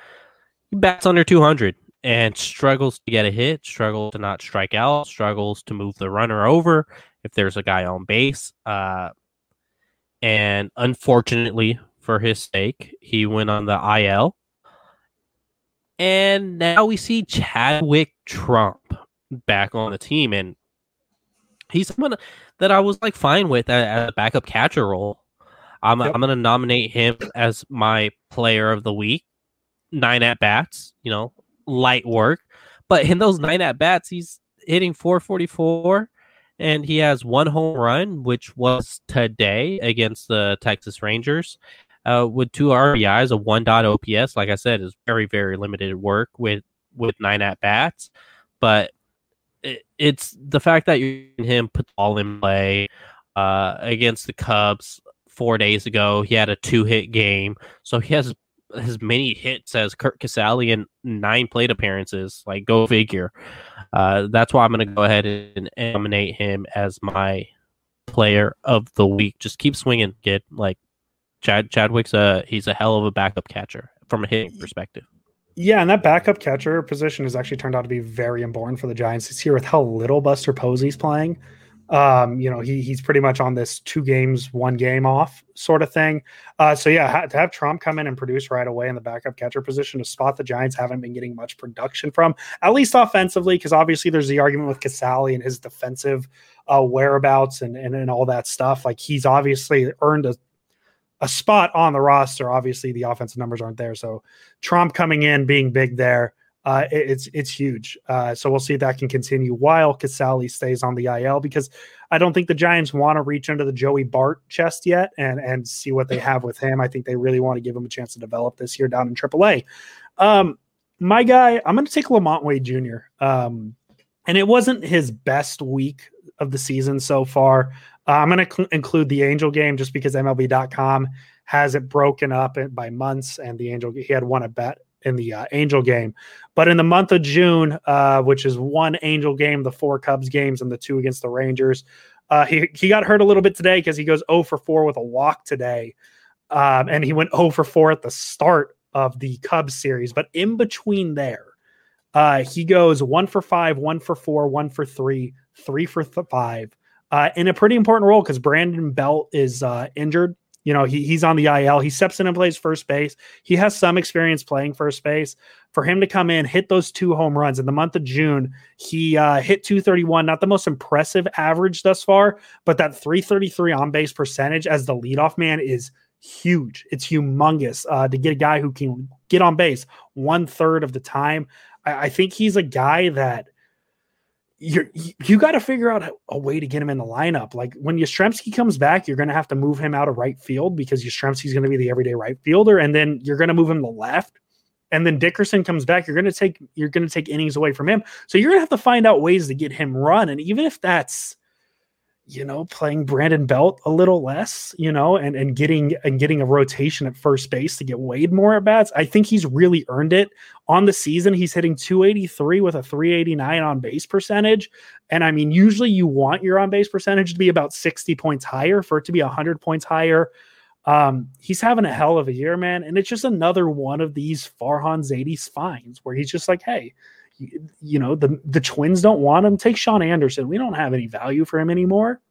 he bats under 200 and struggles to get a hit, struggles to not strike out, struggles to move the runner over if there's a guy on base. Uh, and unfortunately for his sake, he went on the IL. And now we see Chadwick Tromp back on the team. And he's someone that I was like fine with at, a backup catcher role. I'm yep. I'm gonna nominate him as my player of the week. Nine at bats, you know, light work, but in those nine at bats, he's hitting 444, and he has one home run, which was today against the Texas Rangers. Uh, with two RBIs, a one dot OPS, like I said, is very very limited work with with nine at bats, but it's the fact that you him put ball in play uh, against the Cubs four days ago. He had a two hit game, so he has as many hits as Curt Casali in nine plate appearances. Like, go figure. Uh, that's why I'm going to go ahead and nominate him as my player of the week. Just keep swinging, kid. Like, Chad Chadwick's a he's a hell of a backup catcher from a hitting perspective. Yeah, and that backup catcher position has actually turned out to be very important for the Giants this year with how little Buster Posey's playing. Um, you know, he he's pretty much on this two games, one game off sort of thing. Uh, so yeah, ha- to have Tromp come in and produce right away in the backup catcher position, a spot the Giants haven't been getting much production from, at least offensively, because obviously there's the argument with Casali and his defensive uh, whereabouts and, and and all that stuff. Like he's obviously earned a a spot on the roster. Obviously, the offensive numbers aren't there. So Tromp coming in, being big there, uh, it, it's it's huge. Uh, so we'll see if that can continue while Casali stays on the IL because I don't think the Giants want to reach into the Joey Bart chest yet and and see what they have with him. I think they really want to give him a chance to develop this year down in AAA. Um, my guy, I'm going to take LaMonte Wade Jr. Um, and it wasn't his best week of the season so far. Uh, I'm going to cl- include the Angel game just because MLB.com has it broken up by months, and the Angel he had won a bet in the uh, Angel game. But in the month of June, uh, which is one Angel game, the four Cubs games, and the two against the Rangers, uh, he he got hurt a little bit today because he goes 0 for 4 with a walk today, um, and he went 0 for 4 at the start of the Cubs series. But in between there, uh, he goes one for five, one for four, one for three, three for th- five, uh, in a pretty important role because Brandon Belt is uh, injured. You know, he, he's on the IL. He steps in and plays first base. He has some experience playing first base. For him to come in, hit those two home runs in the month of June, he uh, hit 231. Not the most impressive average thus far, but that 333 on base percentage as the leadoff man is huge. It's humongous uh, to get a guy who can get on base one third of the time. I, I think he's a guy that you're, you got to figure out a way to get him in the lineup. Like when Yastrzemski comes back, you're going to have to move him out of right field because Yastrzemski's going to be the everyday right fielder, and then you're going to move him to left. And then Dickerson comes back, you're going to take you're going to take innings away from him. So you're going to have to find out ways to get him run, and even if that's you know, playing Brandon Belt a little less, you know, and and getting and getting a rotation at first base to get Wade more at bats. I think he's really earned it on the season. He's hitting 283 with a 389 on base percentage. And I mean, usually you want your on base percentage to be about 60 points higher for it to be 100 points higher. Um, he's having a hell of a year, man. And it's just another one of these Farhan Zaidi finds where he's just like, hey, you know the the Twins don't want him. Take Shaun Anderson. We don't have any value for him anymore.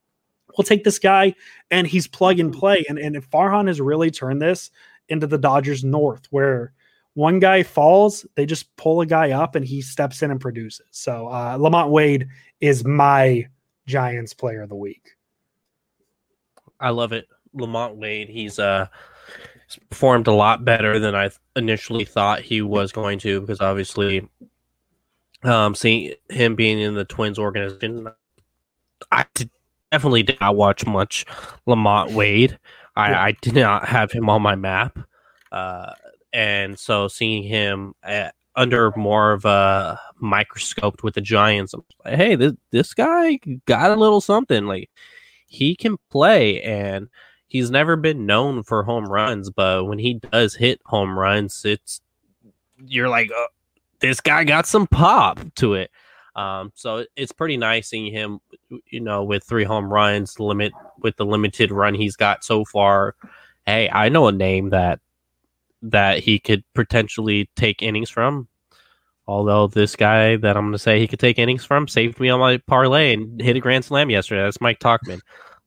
We'll take this guy, and he's plug and play. And and Farhan has really turned this into the Dodgers North, where one guy falls, they just pull a guy up, and he steps in and produces. So uh, LaMonte Wade is my Giants Player of the Week. I love it, LaMonte Wade. He's uh performed a lot better than I initially thought he was going to because obviously um, seeing him being in the Twins organization, I did, definitely did not watch much LaMonte Wade. I, yeah. I, did not have him on my map, uh, and so seeing him at, under more of a microscope with the Giants, I'm like, hey, this this guy got a little something. Like he can play, and he's never been known for home runs, but when he does hit home runs, it's you're like. Uh, this guy got some pop to it. Um, so it's pretty nice seeing him, you know, with three home runs, limit with the limited run he's got so far. Hey, I know a name that that he could potentially take innings from. Although this guy that I'm going to say he could take innings from saved me on my parlay and hit a grand slam yesterday. That's Mike Tauchman.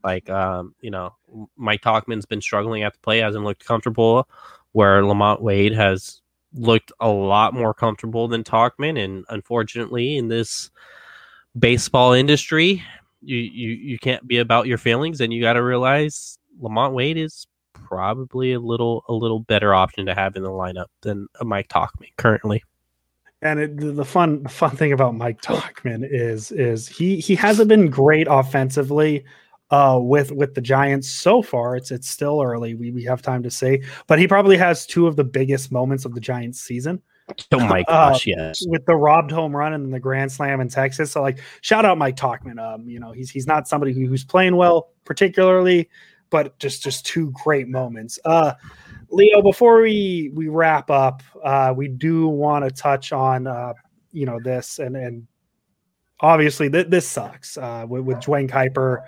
like, um, you know, Mike Tauchman's been struggling at the plate, hasn't looked comfortable. Where LaMonte Wade has looked a lot more comfortable than Tauchman. and unfortunately, in this baseball industry, you you you can't be about your feelings, and you got to realize LaMonte Wade is probably a little a little better option to have in the lineup than a Mike Tauchman currently. And it, the fun fun thing about Mike Tauchman is is he he hasn't been great offensively uh, with with the Giants so far. It's it's still early. We we have time to say, but he probably has two of the biggest moments of the Giants season. Oh my *laughs* uh, gosh, uh, yes! With the robbed home run and the grand slam in Texas. So like, shout out Mike Tauchman. Um, you know he's he's not somebody who, who's playing well particularly, but just just two great moments. Uh, Leo, before we we wrap up, uh, we do want to touch on uh, you know this and and obviously th- this sucks uh, with, with Duane Kuiper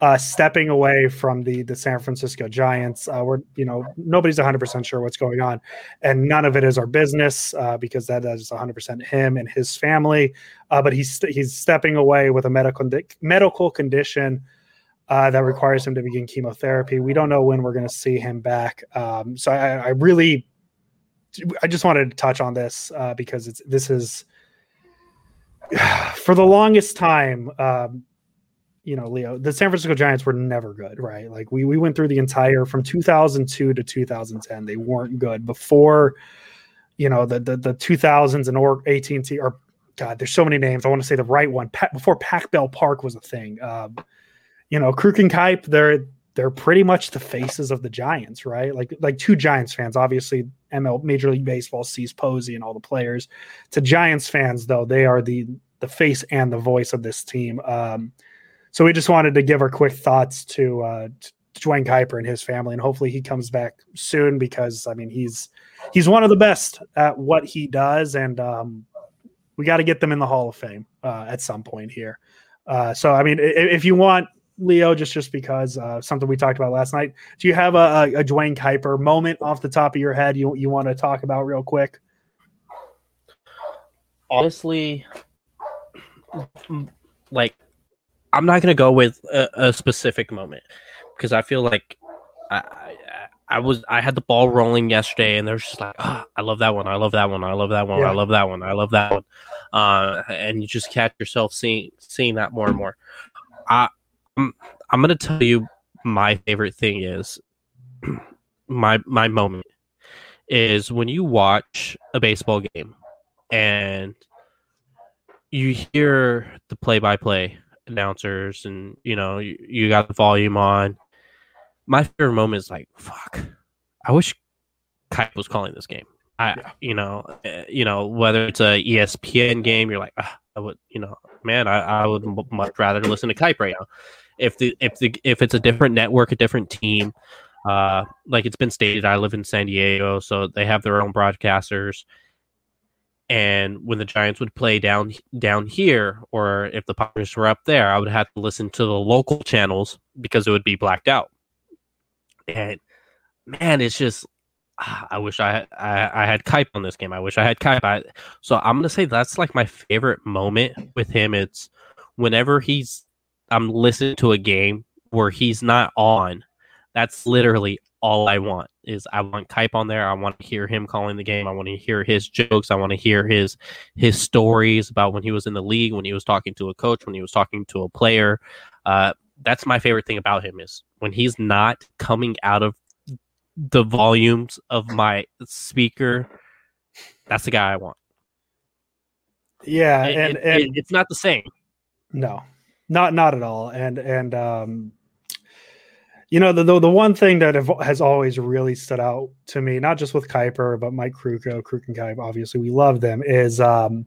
uh, stepping away from the the San Francisco Giants. Uh, we're you know nobody's 100 percent sure what's going on, and none of it is our business uh, because that is 100 percent him and his family. Uh, but he's he's stepping away with a medical medical condition. Uh, that requires him to begin chemotherapy. We don't know when we're going to see him back. Um, so I, I, really, I just wanted to touch on this uh, because it's this is *sighs* for the longest time. Um, you know, Leo, the San Francisco Giants were never good, right? Like we we went through the entire from 2002 to 2010, they weren't good before, you know, the the the 2000s and or AT&T or God, there's so many names. I want to say the right one. Before Pac Bell Park was a thing. Um, you know, Kruk and Kuip, they're they're pretty much the faces of the Giants, right? Like like two Giants fans. Obviously, ML Major League Baseball sees Posey and all the players. To Giants fans, though, they are the the face and the voice of this team. Um, so we just wanted to give our quick thoughts to, uh, to Duane Kuiper and his family, and hopefully he comes back soon because I mean he's he's one of the best at what he does, and um, we got to get them in the Hall of Fame uh, at some point here. Uh, so I mean, if, if, you want Leo, just just because uh, something we talked about last night, do you have a, a, Duane Kuiper moment off the top of your head you you want to talk about real quick? Honestly, like I'm not gonna go with a, a specific moment because I feel like I, I, I was I had the ball rolling yesterday, and there's just like, oh, I love that one, I love that one, I love that one, yeah. I love that one, I love that one, uh, and you just catch yourself seeing seeing that more and more. I I'm, I'm gonna tell you my favorite thing is *clears throat* my my moment is when you watch a baseball game and you hear the play by play announcers and you know you, you got the volume on. My favorite moment is like fuck. I wish Kuip was calling this game. I yeah. you know uh, you know whether it's a espn game you're like ah, i would you know man I, I would much rather listen to Kuip right now. If the if the if it's a different network a different team uh like it's been stated i live in san diego so they have their own broadcasters and when the Giants would play down down here, or if the Padres were up there, I would have to listen to the local channels because it would be blacked out. And man, it's just ah, I wish I I, I had Kuip on this game. I wish I had Kuip. I, so I'm gonna say that's like my favorite moment with him. It's whenever he's I'm listening to a game where he's not on. That's literally all I want is I want Kuip on there. I want to hear him calling the game. I want to hear his jokes. I want to hear his his stories about when he was in the league, when he was talking to a coach, when he was talking to a player. Uh, that's my favorite thing about him is when he's not coming out of the volumes of my speaker. That's the guy I want. Yeah, it, and, it, it, it's not the same. No, not not at all. And and um, you know, the, the, the one thing that have, has always really stood out to me, not just with Kuiper, but Mike Krukow, Kruk and Kuip, obviously we love them, is um,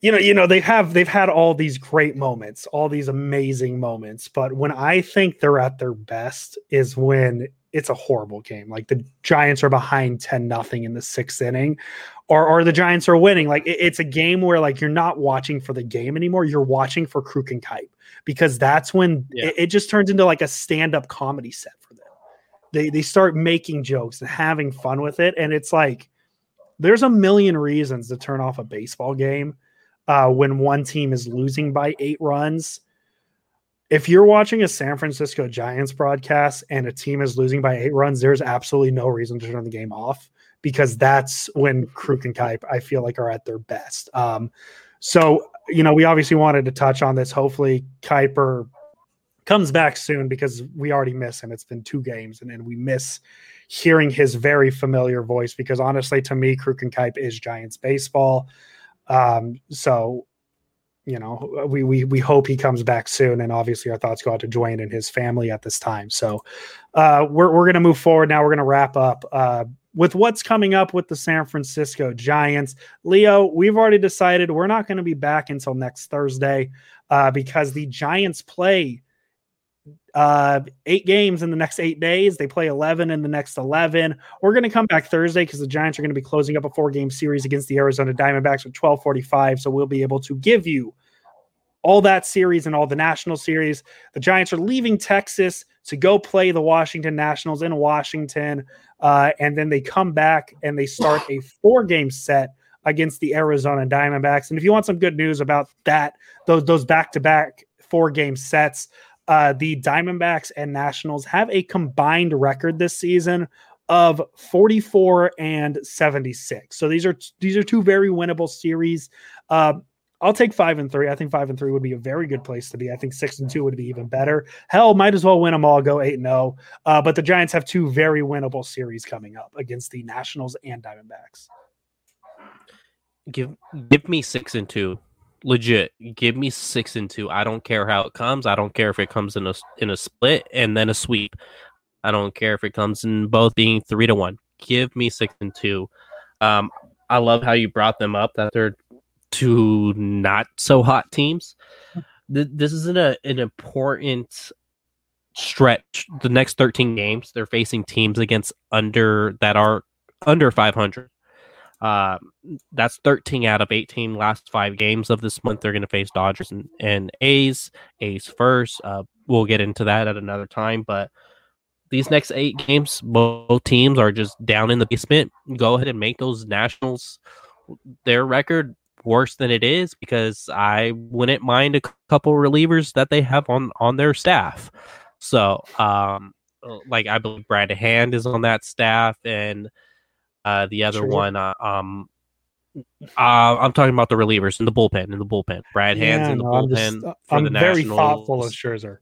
you know, you know, they have they've had all these great moments, all these amazing moments, but when I think they're at their best is when it's a horrible game. Like the Giants are behind 10 nothing in the sixth inning, or or the Giants are winning. Like it, it's a game where like you're not watching for the game anymore. You're watching for Kruk and Kuip because that's when yeah. it, it, just turns into like a stand-up comedy set for them. They they start making jokes and having fun with it, and it's like there's a million reasons to turn off a baseball game uh, when one team is losing by eight runs. If you're watching a San Francisco Giants broadcast and a team is losing by eight runs, there's absolutely no reason to turn the game off because that's when Kruk and Kuip, I feel like, are at their best. Um, so you know, we obviously wanted to touch on this. Hopefully, Kuiper comes back soon because we already miss him. It's been two games, and, and we miss hearing his very familiar voice because honestly, to me, Kruk and Kuip is Giants baseball. Um, so, you know, we, we we hope he comes back soon, and obviously, our thoughts go out to Duane and his family at this time. So, uh, we're we're gonna move forward now. We're gonna wrap up. Uh, with what's coming up with the San Francisco Giants. Leo, we've already decided we're not going to be back until next Thursday uh, because the Giants play uh, eight games in the next eight days. They play 11 in the next 11. We're going to come back Thursday because the Giants are going to be closing up a four game series against the Arizona Diamondbacks at 1245. So we'll be able to give you all that series and all the national series. The Giants are leaving Texas to go play the Washington Nationals in Washington. Uh, and then they come back and they start a four game set against the Arizona Diamondbacks. And if you want some good news about that, those those back to back four game sets, uh, the Diamondbacks and Nationals have a combined record this season of 44 and 76. So these are these are two very winnable series. Uh, I'll take five and three. I think five and three would be a very good place to be. I think six and two would be even better. Hell, might as well win them all. Go eight and zero. Oh. Uh, but the Giants have two very winnable series coming up against the Nationals and Diamondbacks. Give give me six and two, legit. Give me six and two. I don't care how it comes. I don't care if it comes in a in a split and then a sweep. I don't care if it comes in both being three to one. Give me six and two. Um, I love how you brought them up that they're two not so hot teams. This is an, an important stretch. The next 13 games, they're facing teams against under that are under 500. Uh, that's 13 out of 18 last five games of this month. They're going to face Dodgers and, and A's. A's first. Uh, we'll get into that at another time. But these next eight games, both teams are just down in the basement. Go ahead and make those Nationals their record worse than it is because I wouldn't mind a couple relievers that they have on on their staff. So, um, like I believe Brad Hand is on that staff, and uh, the other sure. one, uh, um, uh, I'm talking about the relievers in the bullpen. In the bullpen, Brad yeah, in the no, bullpen I'm, just, uh, for I'm the very Nationals. thoughtful of Scherzer.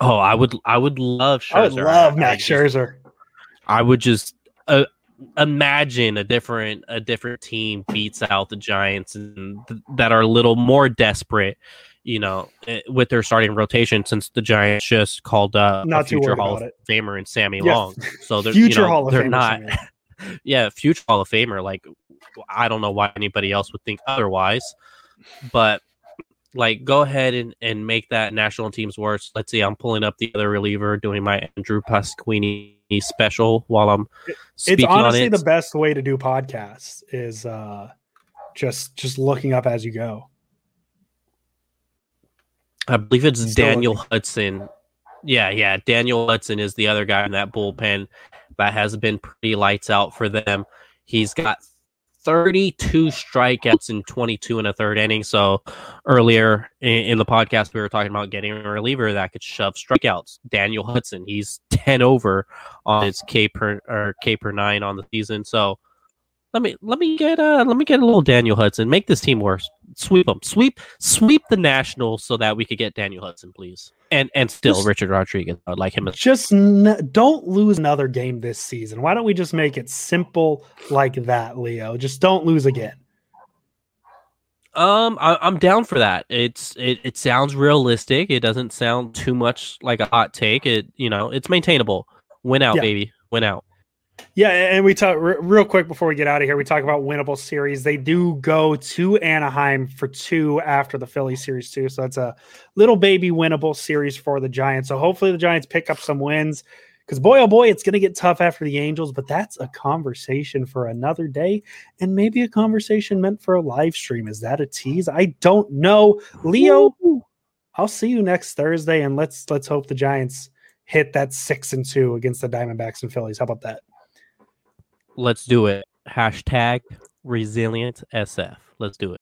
oh, I would, I would love Scherzer. I would love Max Scherzer. I would just, uh, imagine a different a different team beats out the Giants and th- that are a little more desperate, you know, eh, with their starting rotation since the Giants just called uh, not a future Hall of it. Famer and Sammy yeah. Long. So they're future you know, Hall of they're Famer, not. *laughs* yeah, future Hall of Famer. Like I don't know why anybody else would think otherwise, but like go ahead and, and make that national teams worse. Let's see, I'm pulling up the other reliever, doing my Andrew Pasquini special while I'm It's honestly it. the best way to do podcasts is uh just just looking up as you go. I believe it's Still Daniel looking. Hudson. Yeah, yeah. Daniel Hudson is the other guy in that bullpen that has been pretty lights out for them. He's got 32 strikeouts in 22 and a third inning. So earlier in, in, the podcast, we were talking about getting a reliever that could shove strikeouts. Daniel Hudson, he's 10 over on his K per or K per nine on the season. So let me let me get uh let me get a little Daniel Hudson. Make this team worse. Sweep them. Sweep sweep the Nationals so that we could get Daniel Hudson, please. And and still just, Richard Rodriguez. I like him. Just n- don't lose another game this season. Why don't we just make it simple like that, Leo? Just don't lose again. Um, I, am down for that. It's it, it sounds realistic. It doesn't sound too much like a hot take. It you know it's maintainable. Win out, yeah. baby. Win out. Yeah, and we talk real quick before we get out of here. We talk about winnable series. They do go to Anaheim for two after the Philly series too, so that's a little baby winnable series for the Giants. So hopefully the Giants pick up some wins because boy oh boy, it's going to get tough after the Angels. But that's a conversation for another day, and maybe a conversation meant for a live stream. Is that a tease? I don't know, Leo. I'll see you next Thursday, and let's let's hope the Giants hit that six and two against the Diamondbacks and Phillies. How about that? Let's do it. Hashtag resilient SF. Let's do it.